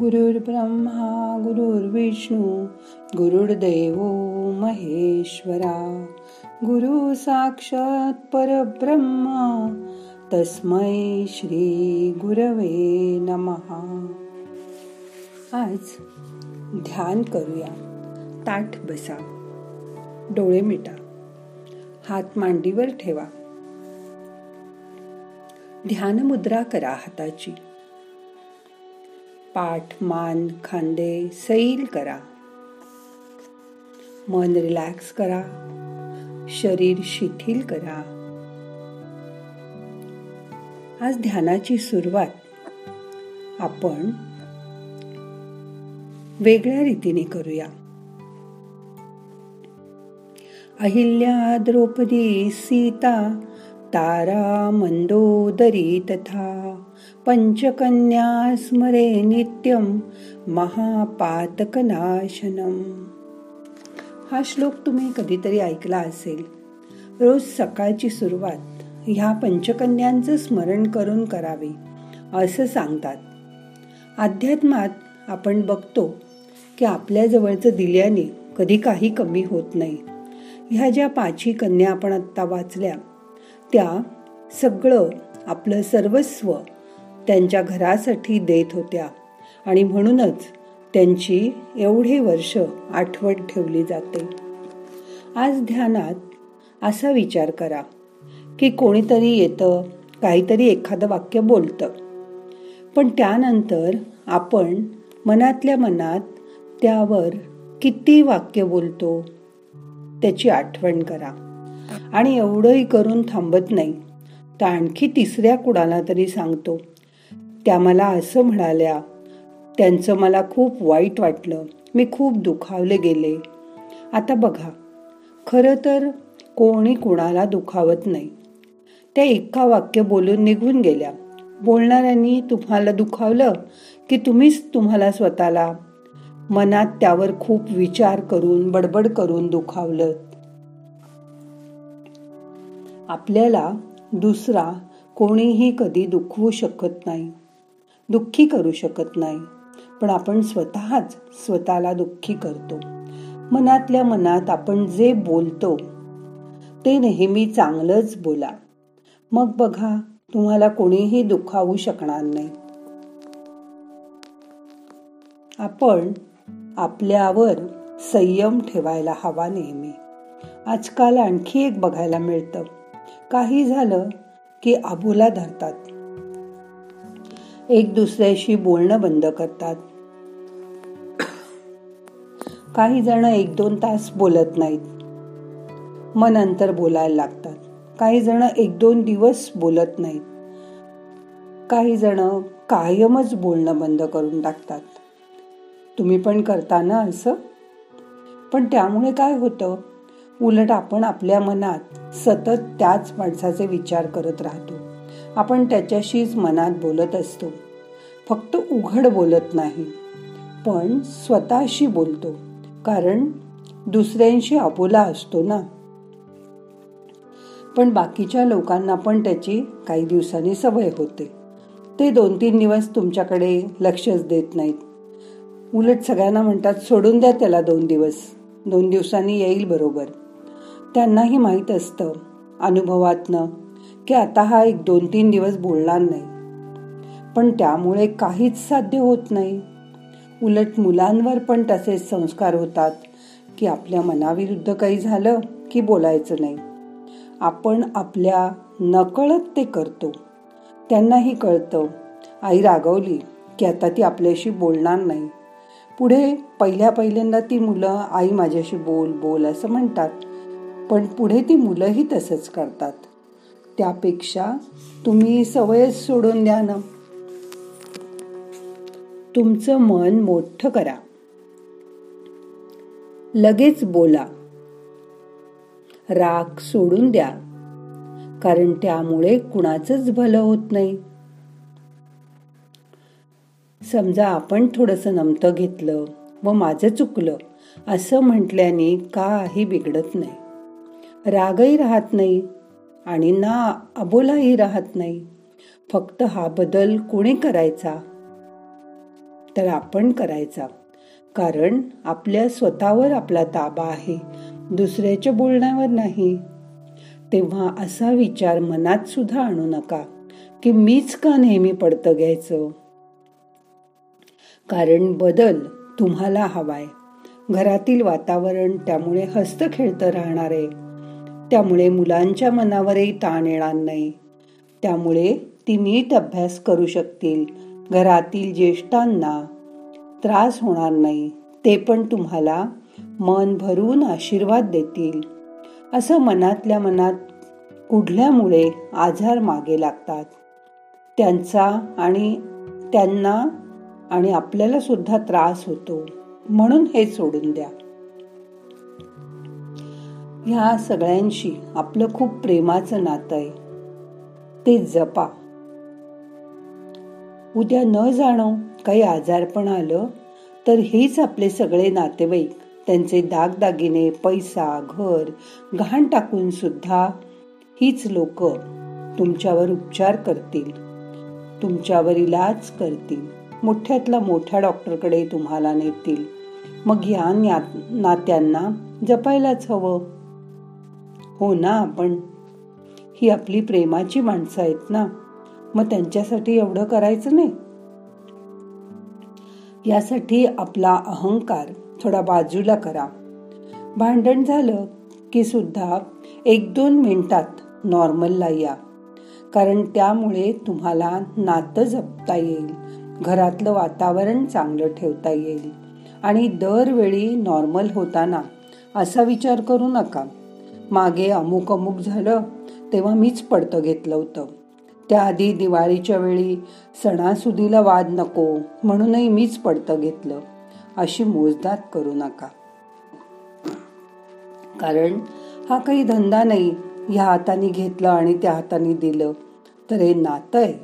गुरुर्ब्रह्मा गुरुर्विष्णू गुरुर्देव महेश्वरा. गुरु साक्षात परब्रह्मा तस्मै श्री गुरवे नमहा आज ध्यान करूया. ताठ बसा. डोळे मिटा. हात मांडीवर ठेवा. ध्यान मुद्रा करा हाताची. पाठ मान खांदे सैल करा. मन रिलॅक्स करा. शरीर शिथिल करा. आज ध्यानाची सुरुवात. आपण वेगळ्या रीतीने करूया. अहिल्या द्रौपदी सीता तारा मंदोदरी तथा पंचकन्या स्मरे नित्यम महापातकनाशनम. हा श्लोक तुम्ही कधीतरी ऐकला असेल. रोज सकाळची सुरुवात ह्या पंचकन्यांचं स्मरण करून करावे असं सांगतात. अध्यात्मात आपण बघतो की आपल्याजवळचं दिल्याने कधी काही कमी होत नाही. ह्या ज्या पाचही कन्या आपण आत्ता वाचल्या त्या सगळं आपलं सर्वस्व त्यांच्या घरासाठी देत होत्या. आणि म्हणूनच त्यांची एवढी वर्ष आठवण ठेवली जाते. आज ध्यानात असा विचार करा की कोणीतरी येतं काहीतरी एखादं वाक्य बोलतं. पण त्यानंतर आपण मनातल्या मनात त्यावर किती वाक्य बोलतो त्याची आठवण करा. आणि एवढंही करून थांबत नाही तर आणखी तिसऱ्या कुणाला तरी सांगतो त्या मला असं म्हणाल्या त्यांचं मला खूप वाईट वाटलं. मी खूप दुखावले गेले. आता बघा खरं तर कोणी कुणाला दुखावत नाही. त्या एका वाक्य बोलून निघून गेल्या. बोलणाऱ्यांनी तुम्हाला दुखावलं की तुम्हीच तुम्हाला स्वतःला मनात त्यावर खूप विचार करून बडबड करून दुखावलं? आपल्याला दुसरा कोणीही कधी दुखवू शकत नाही. दुःखी करू शकत नाही. पण आपण स्वतःच स्वतःला दुःखी करतो. मनातल्या मनात आपण जे बोलतो ते नेहमी चांगलंच बोला. मग बघा तुम्हाला कोणीही दुखावू शकणार नाही. आपण आपल्यावर संयम ठेवायला हवा नेहमी. आजकाल आणखी एक बघायला मिळतं. काही झालं की आबोला धरतात. एक दुसऱ्याशी बोलणं बंद करतात. काही जण एक दोन तास बोलत नाहीत. मग नंतर बोलायला लागतात. काही जण एक दोन दिवस बोलत नाहीत. काही जण कायमच बोलणं बंद करून टाकतात. तुम्ही पण करता ना असं? पण त्यामुळे काय होतं? उलट आपण आपल्या मनात सतत त्याच माणसाचे विचार करत राहतो. आपण त्याच्याशीच मनात बोलत असतो. फक्त उघड बोलत नाही पण स्वतःशी बोलतो कारण दुसऱ्यांशी आपुला असतो ना. पण बाकीच्या लोकांना पण त्याची काही दिवसांनी सवय होते. ते दोन तीन दिवस तुमच्याकडे लक्षच देत नाहीत. उलट सगळ्यांना म्हणतात सोडून द्या त्याला दोन दिवस. दोन दिवसांनी येईल बरोबर. त्यांनाही माहीत असतं अनुभवातनं. की आता हा एक दोन तीन दिवस बोलणार नाही. पण त्यामुळे काहीच साध्य होत नाही. उलट मुलांवर पण तसेच संस्कार होतात की आपल्या मनाविरुद्ध काही झालं की बोलायचं नाही. आपण आपल्या नकळत ते करतो. त्यांनाही कळतं आई रागवली की आता ती आपल्याशी बोलणार नाही. पुढे पहिल्या पहिल्यांदा ती मुलं आई माझ्याशी बोल बोल असं म्हणतात. पण पुढे ती मुलंही तसंच करतात. त्यापेक्षा तुम्ही सवयच सोडून द्या ना. तुमचं मन मोठं करा. लगेच बोला. राग सोडून द्या. कारण त्यामुळे कुणाचंच भलं होत नाही. समजा आपण थोडस नमतं घेतलं व माझं चुकलं असं म्हटल्याने काही बिघडत नाही. रागही राहत नाही. आणि ना अबोलाही राहत नाही. फक्त हा बदल कोणी करायचा? तर आपण करायचा. कारण आपल्या स्वतःवर आपला ताबा आहे दुसऱ्याच्या बोलण्यावर नाही. तेव्हा असा विचार मनात सुद्धा आणू नका की मीच का नेहमी पडतं घ्यायचं? कारण बदल तुम्हाला हवाय. घरातील वातावरण त्यामुळे हस्त खेळतं राहणार. आहे त्यामुळे मुलांच्या मनावरही ताण येणार नाही. त्यामुळे ती नीट अभ्यास करू शकतील. घरातील ज्येष्ठांना त्रास होणार नाही. ते पण तुम्हाला मन भरून आशीर्वाद देतील. असं मनातल्या मनात कुठल्यामुळे आजार मागे लागतात. त्यांचा आणि त्यांना आणि आपल्याला सुद्धा त्रास होतो. म्हणून हे सोडून द्या. ह्या सगळ्यांशी आपलं खूप प्रेमाचं नातं आहे. ते जपा. उद्या न जाणो काही आजारपण आलं तर हेच आपले सगळे नातेवाईक. त्यांचे दागदागिने पैसा घर घाण टाकून सुद्धा हीच लोक तुमच्यावर उपचार करतील. तुमच्यावर इलाज करतील. मोठ्यातला मोठ्या डॉक्टरकडे तुम्हाला नेतील. मग या नात्यांना जपायलाच हवं. हो ना आपण ही आपली प्रेमाची माणसं आहेत ना मग त्यांच्यासाठी एवढं करायचं नाही. यासाठी आपला अहंकार थोडा बाजूला करा. भांडण झालं की सुद्धा एक दोन मिनिटात नॉर्मलला या. कारण त्यामुळे तुम्हाला नातं जपता येईल घरातलं वातावरण चांगलं ठेवता येईल. आणि दरवेळी नॉर्मल होताना असा विचार करू नका. मागे अमुक अमुक झालं तेव्हा मीच पडतं घेतलं होतं. त्याआधी दिवाळीच्या वेळी सणासुदीला वाद नको म्हणूनही मीच पडतं घेतलं. अशी मोजदात करू नका. कारण हा काही धंदा नाही ह्या हाताने घेतलं आणि त्या हाताने दिलं. तर हे नातं आहे.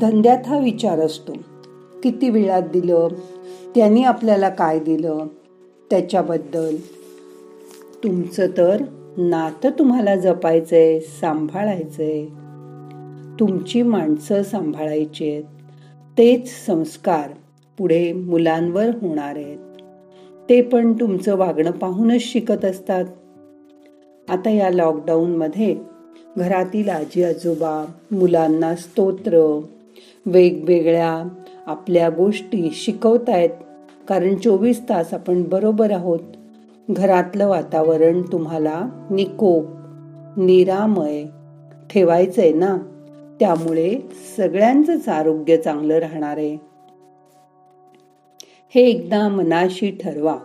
धंद्यात हा विचार असतो. किती वेळात दिलं त्यांनी आपल्याला काय दिलं त्याच्याबद्दल. तुमचं तर नातं तुम्हाला जपायचंय सांभाळायचंय. तुमची माणसं सांभाळायची आहेत. तेच संस्कार पुढे मुलांवर होणार आहेत. ते पण तुमचं वागणं पाहूनच शिकत असतात. आता या लॉकडाऊनमध्ये घरातील आजी आजोबा मुलांना स्तोत्र वेगवेगळ्या आपल्या गोष्टी शिकवतायत. कारण चोवीस तास आपण बरोबर आहोत. घरातलं वातावरण तुम्हाला निकोप निरामय ठेवायचंय ना? त्यामुळे सगळ्यांचंच आरोग्य चांगलं राहणार आहे. हे एकदा मनाशी ठरवा.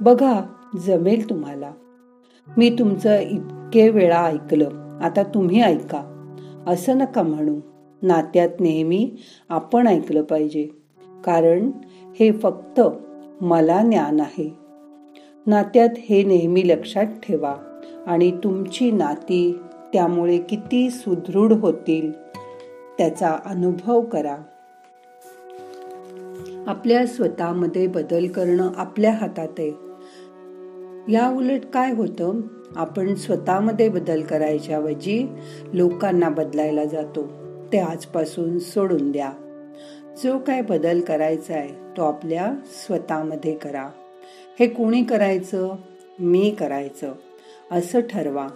बघा जमेल तुम्हाला. मी तुमचं इतके वेळा ऐकलं. आता तुम्ही ऐका. असं नका म्हणू. नात्यात नेहमी आपण ऐकलं पाहिजे. कारण हे फक्त मला ज्ञान आहे. नात्यात हे नेहमी लक्षात ठेवा. आणि तुमची नाती त्यामुळे किती सुदृढ होतील त्याचा अनुभव करा. आपल्या स्वतःमध्ये बदल करणं आपल्या हातात आहे या उलट काय होतं? आपण स्वतःमध्ये बदल करायच्याऐवजी लोकांना बदलायला जातो. ते आजपासून सोडून द्या. जो काय बदल करायचा आहे तो आपल्या स्वतःमध्ये करा. हे कोणी करायचं? मी करायचं. असं ठरवा.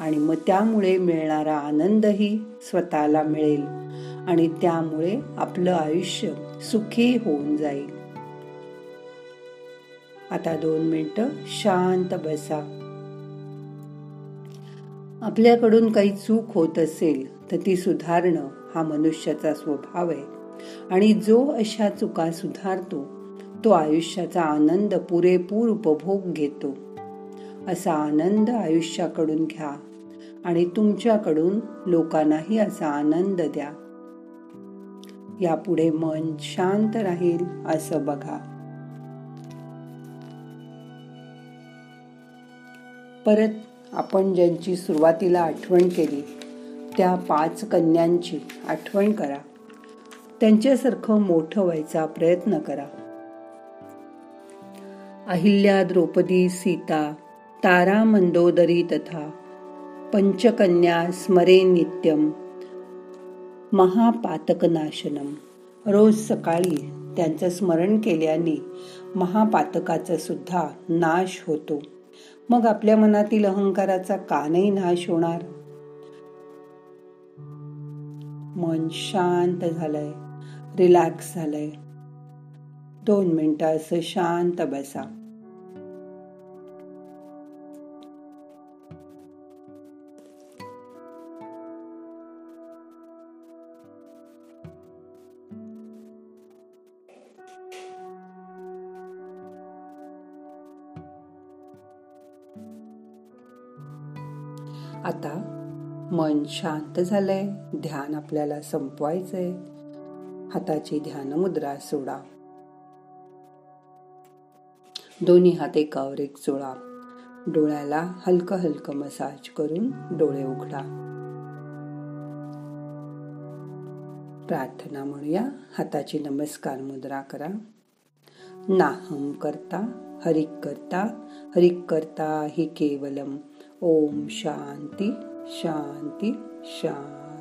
आणि मग त्यामुळे मिळणारा आनंदही स्वतःला मिळेल. आणि त्यामुळे आपलं आयुष्य सुखी होऊन जाईल. आता दोन मिनटं शांत बसा. आपल्याकडून काही चूक होत असेल तर ती सुधारणं हा मनुष्याचा स्वभाव आहे. आणि जो अशा चुका सुधारतो तो आयुष्याचा आनंद पुरेपूर उपभोग घेतो. असा आनंद आयुष्याकडून घ्या आणि तुमच्याकडून लोकांनाही असा आनंद द्या. यापुढे मन शांत राहील असं बघा. परत आपण ज्यांची सुरुवातीला आठवण केली त्या पाच कन्यांची आठवण करा. त्यांच्यासारखं मोठं व्हायचा प्रयत्न करा. अहिल्या द्रौपदी सीता तारा मंदोदरी तथा पंचकन्या स्मरे नित्यम महापातकनाशनम. रोज सकाळी त्यांचं स्मरण केल्याने महापातकाचा सुद्धा नाश होतो. मग आपल्या मनातील अहंकाराचा का नाही नाश होणार? मन शांत झालंय रिलॅक्स झालंय. दोन मिनटं असं शांत बसा. आता मन शांत झालंय ध्यान आपल्याला संपवायचंय. हाताची ध्यान मुद्रा सोडा. दोन्ही हात एकावर एक चोळा. डोळ्याला हलकं हलकं मसाज करून डोळे उघडा. प्रार्थना म्हणूया हाताची नमस्कार मुद्रा करा. नाहम करता हरिक करता हरिक करता हि केवलम. ओम शांती शांती शांती.